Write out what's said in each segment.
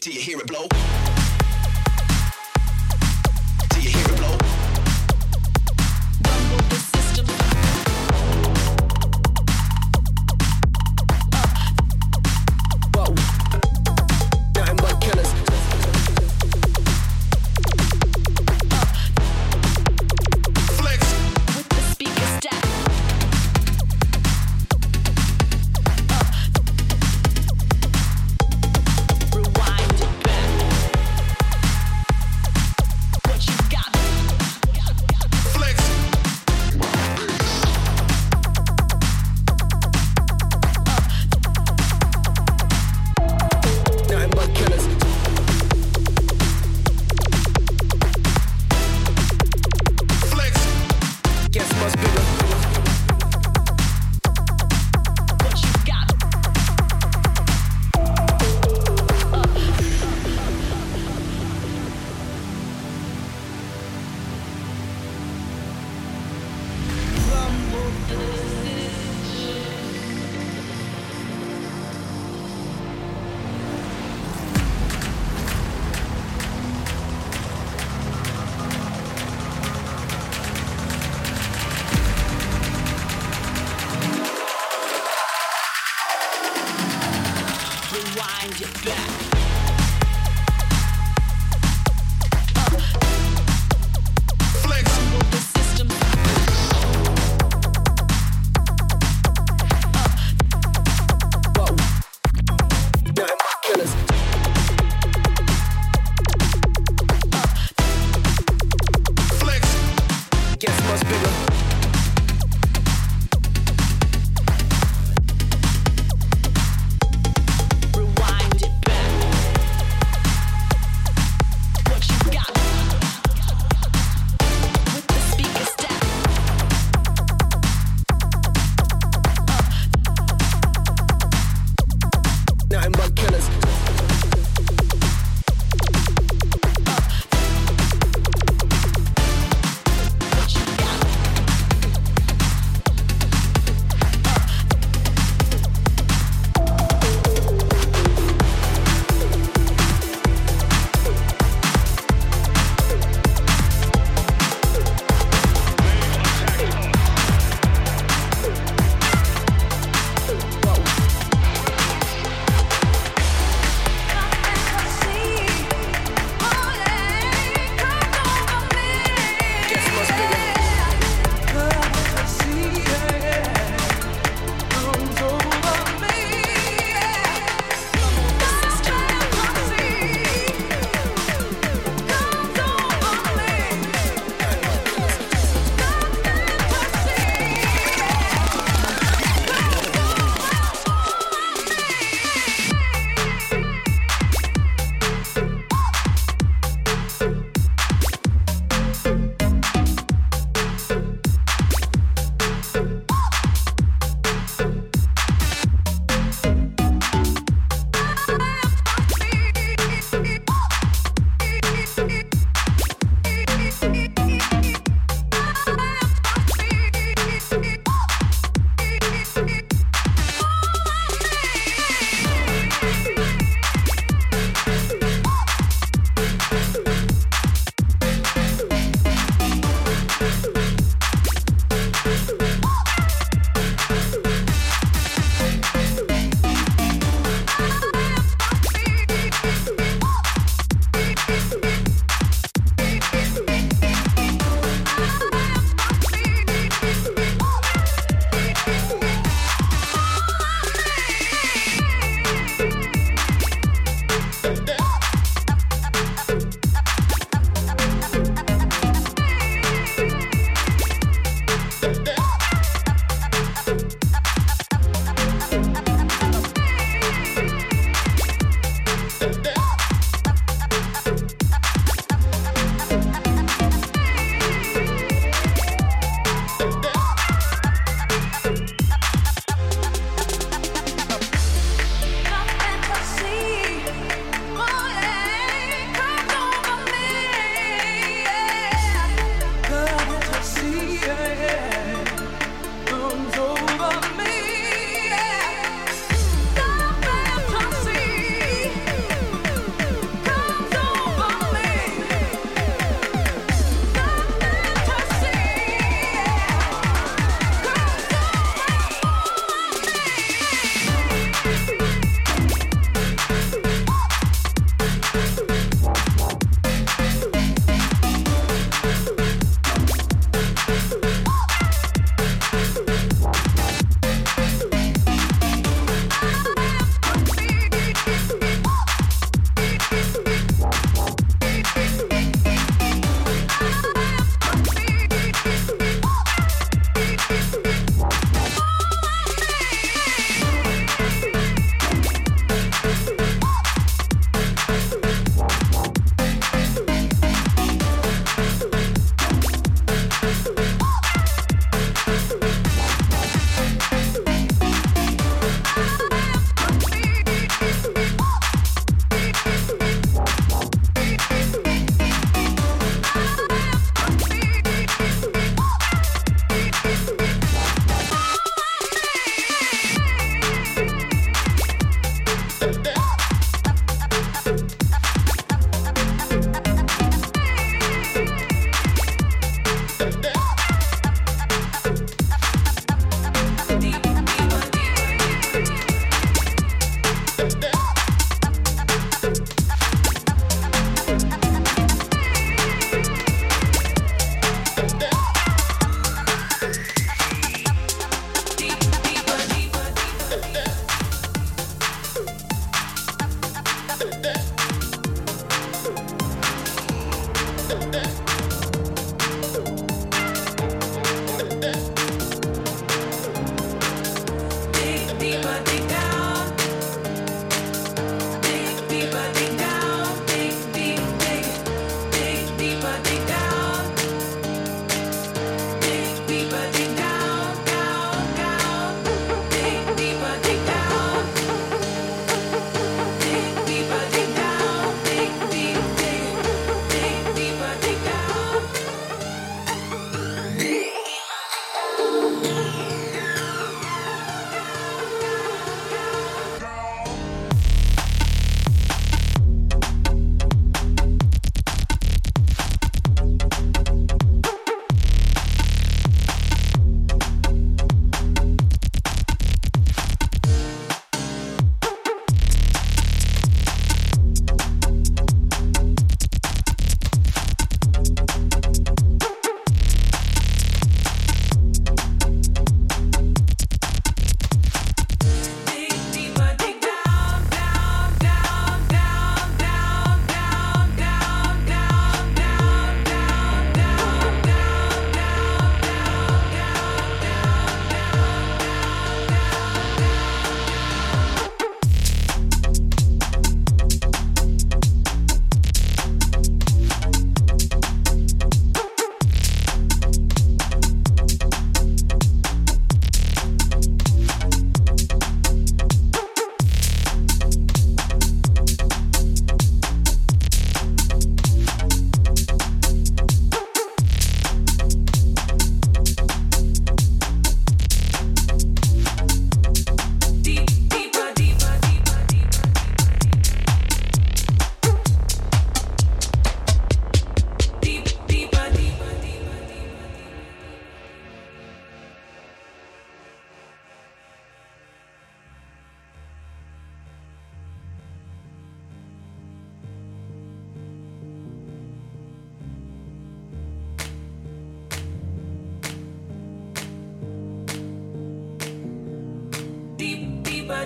till you hear it blow.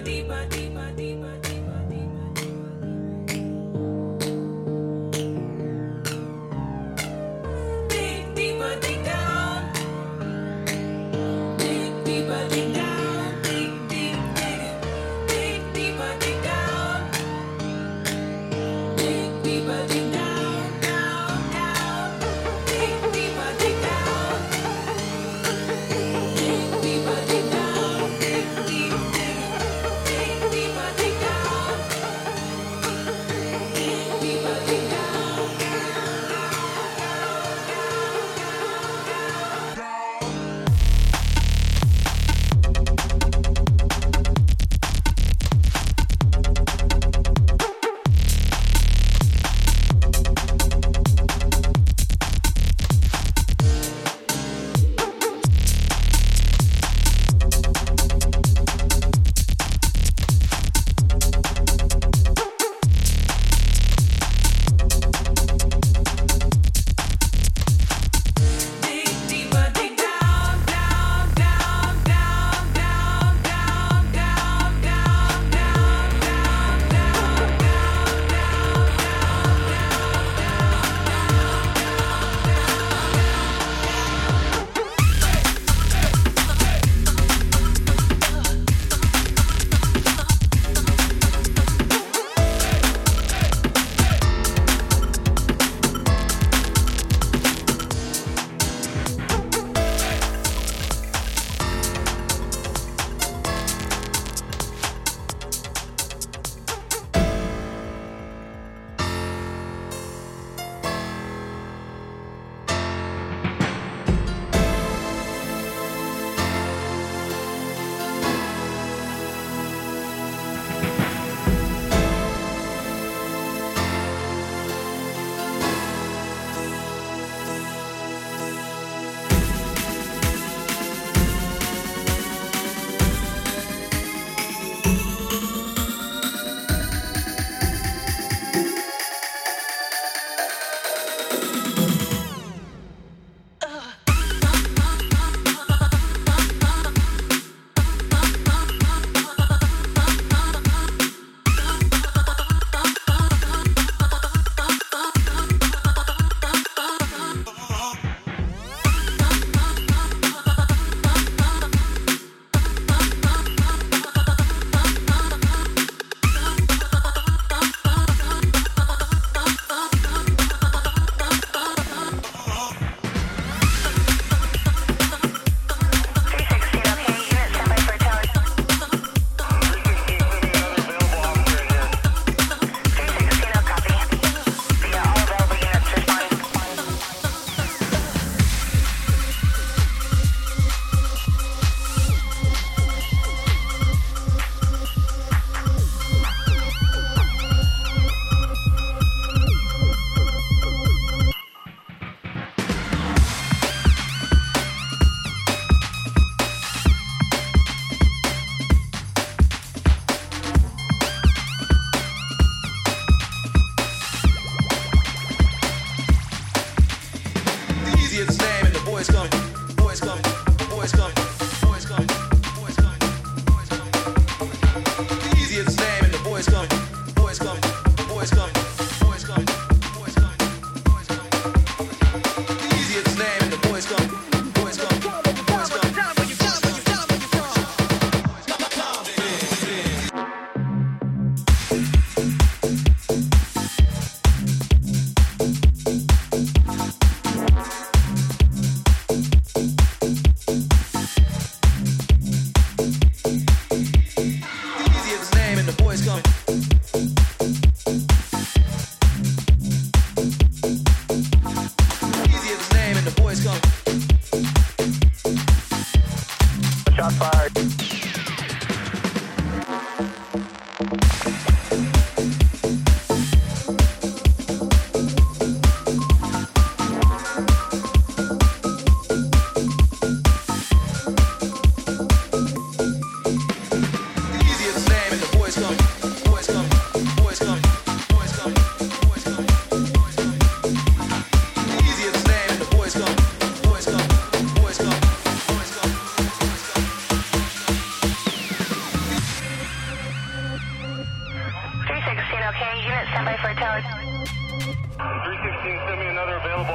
deeper, deeper.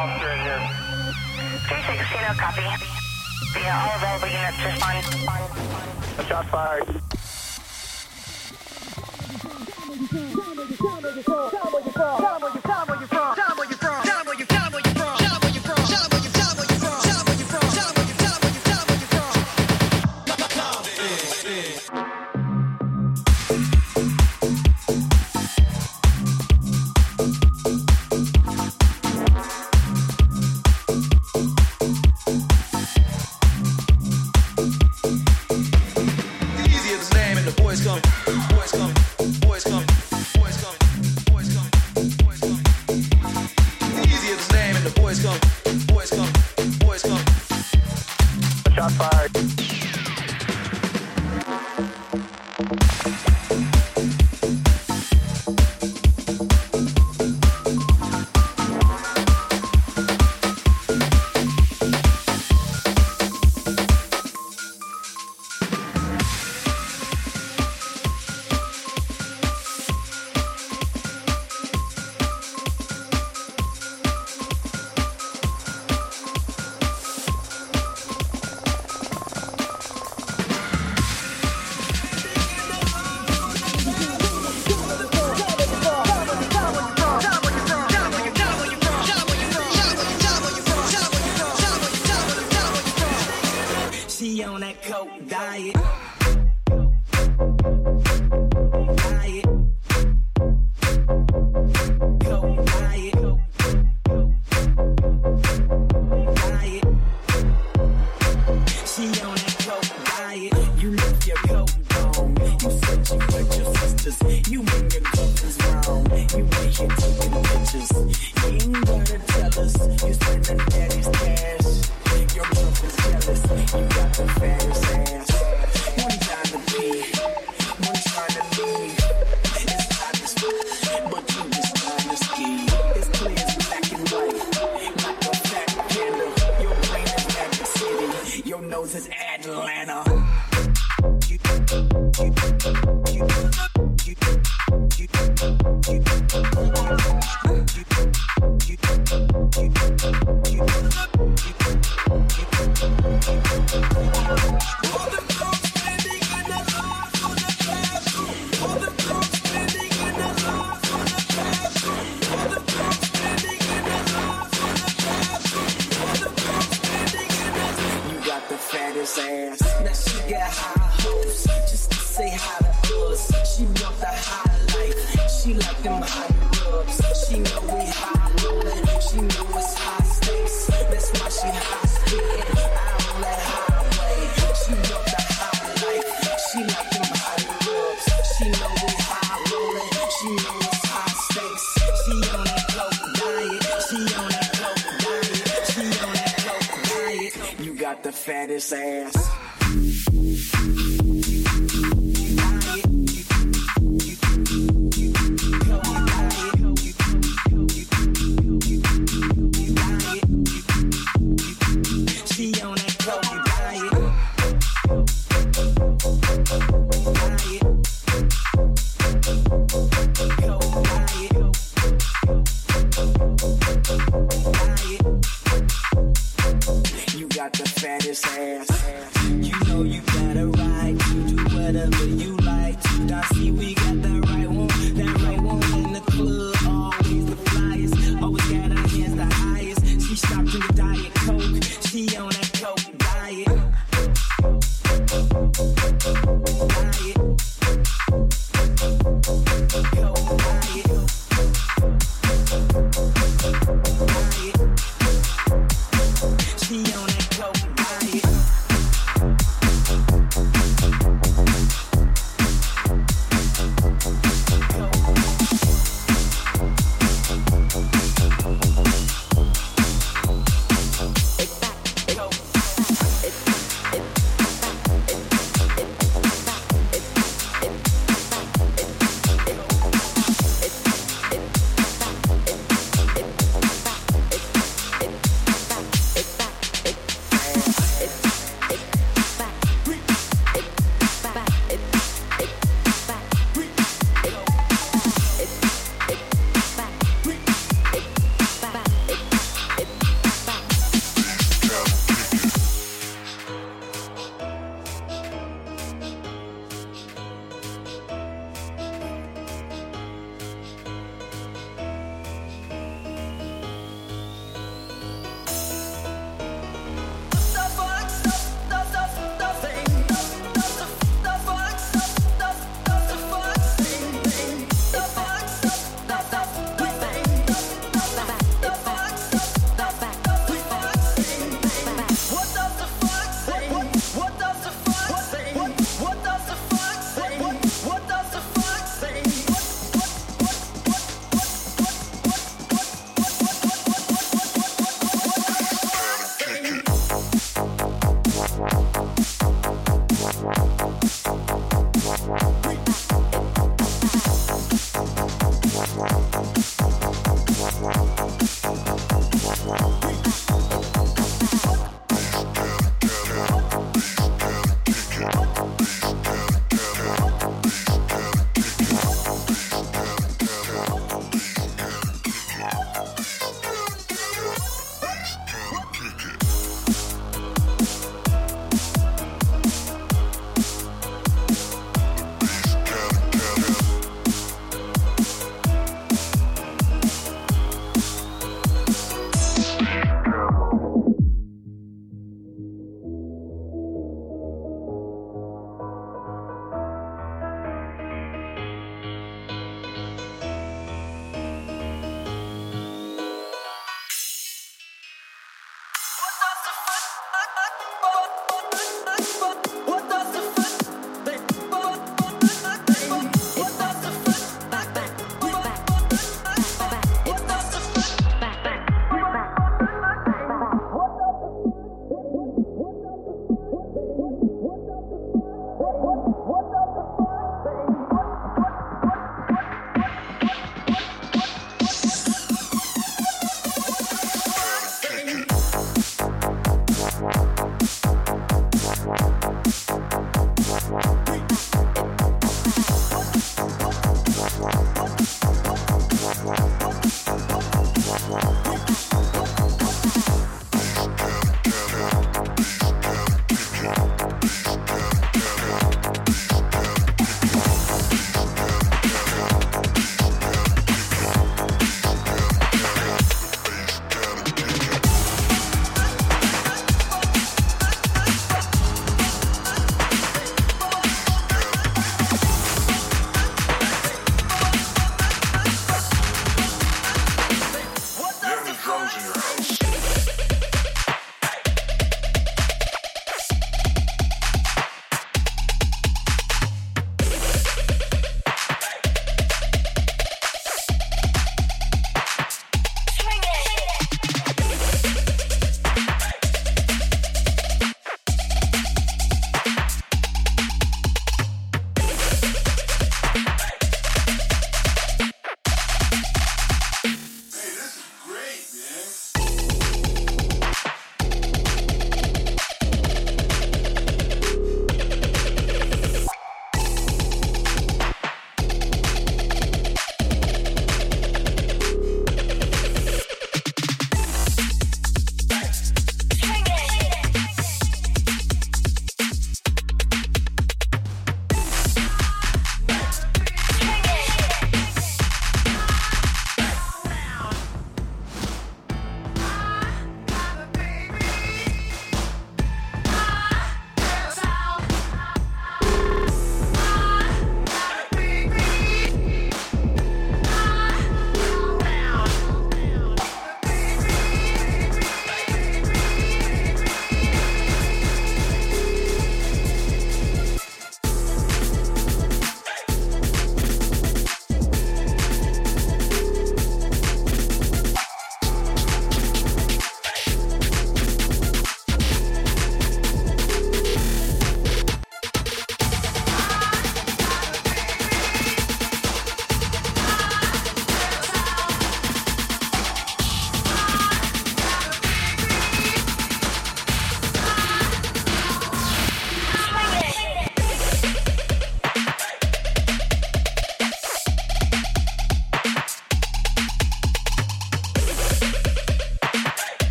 officer in here. 360, no copy. Yeah, all available units respond. A shot fired. Time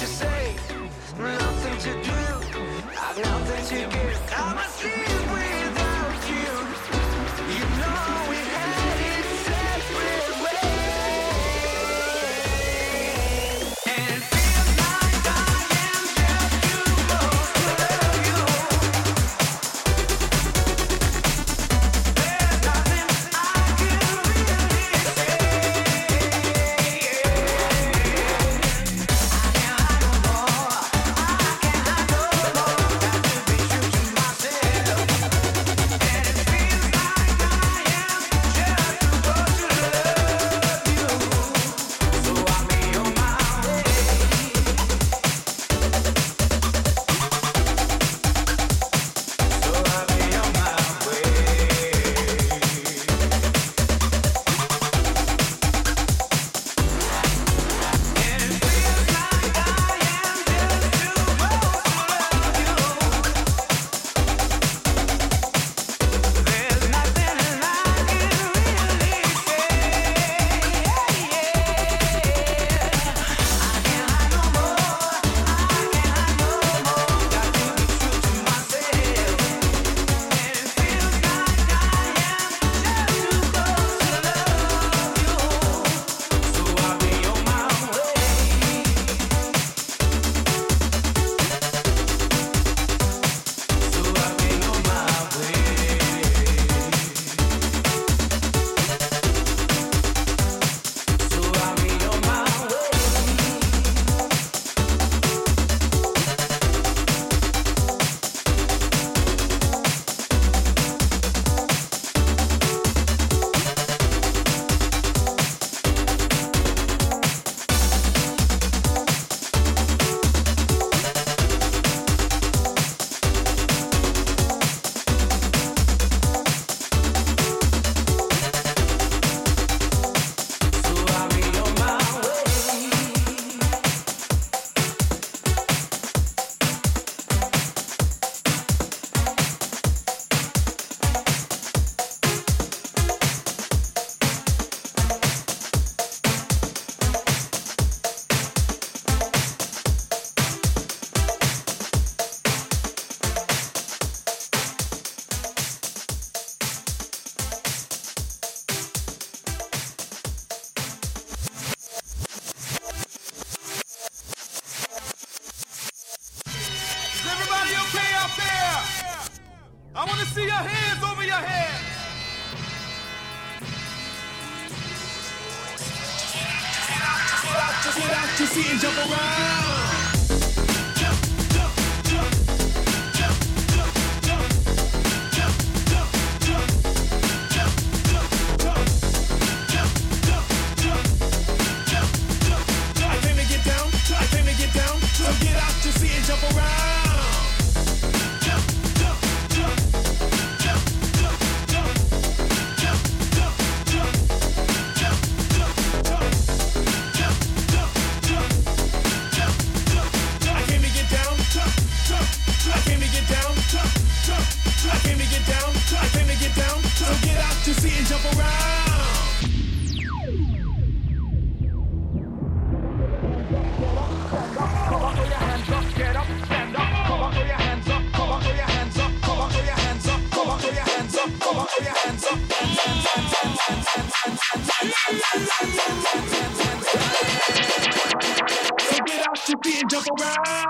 to say, nothing to do, I've nothing to give. I'm asleep. Take it out to be and jump around.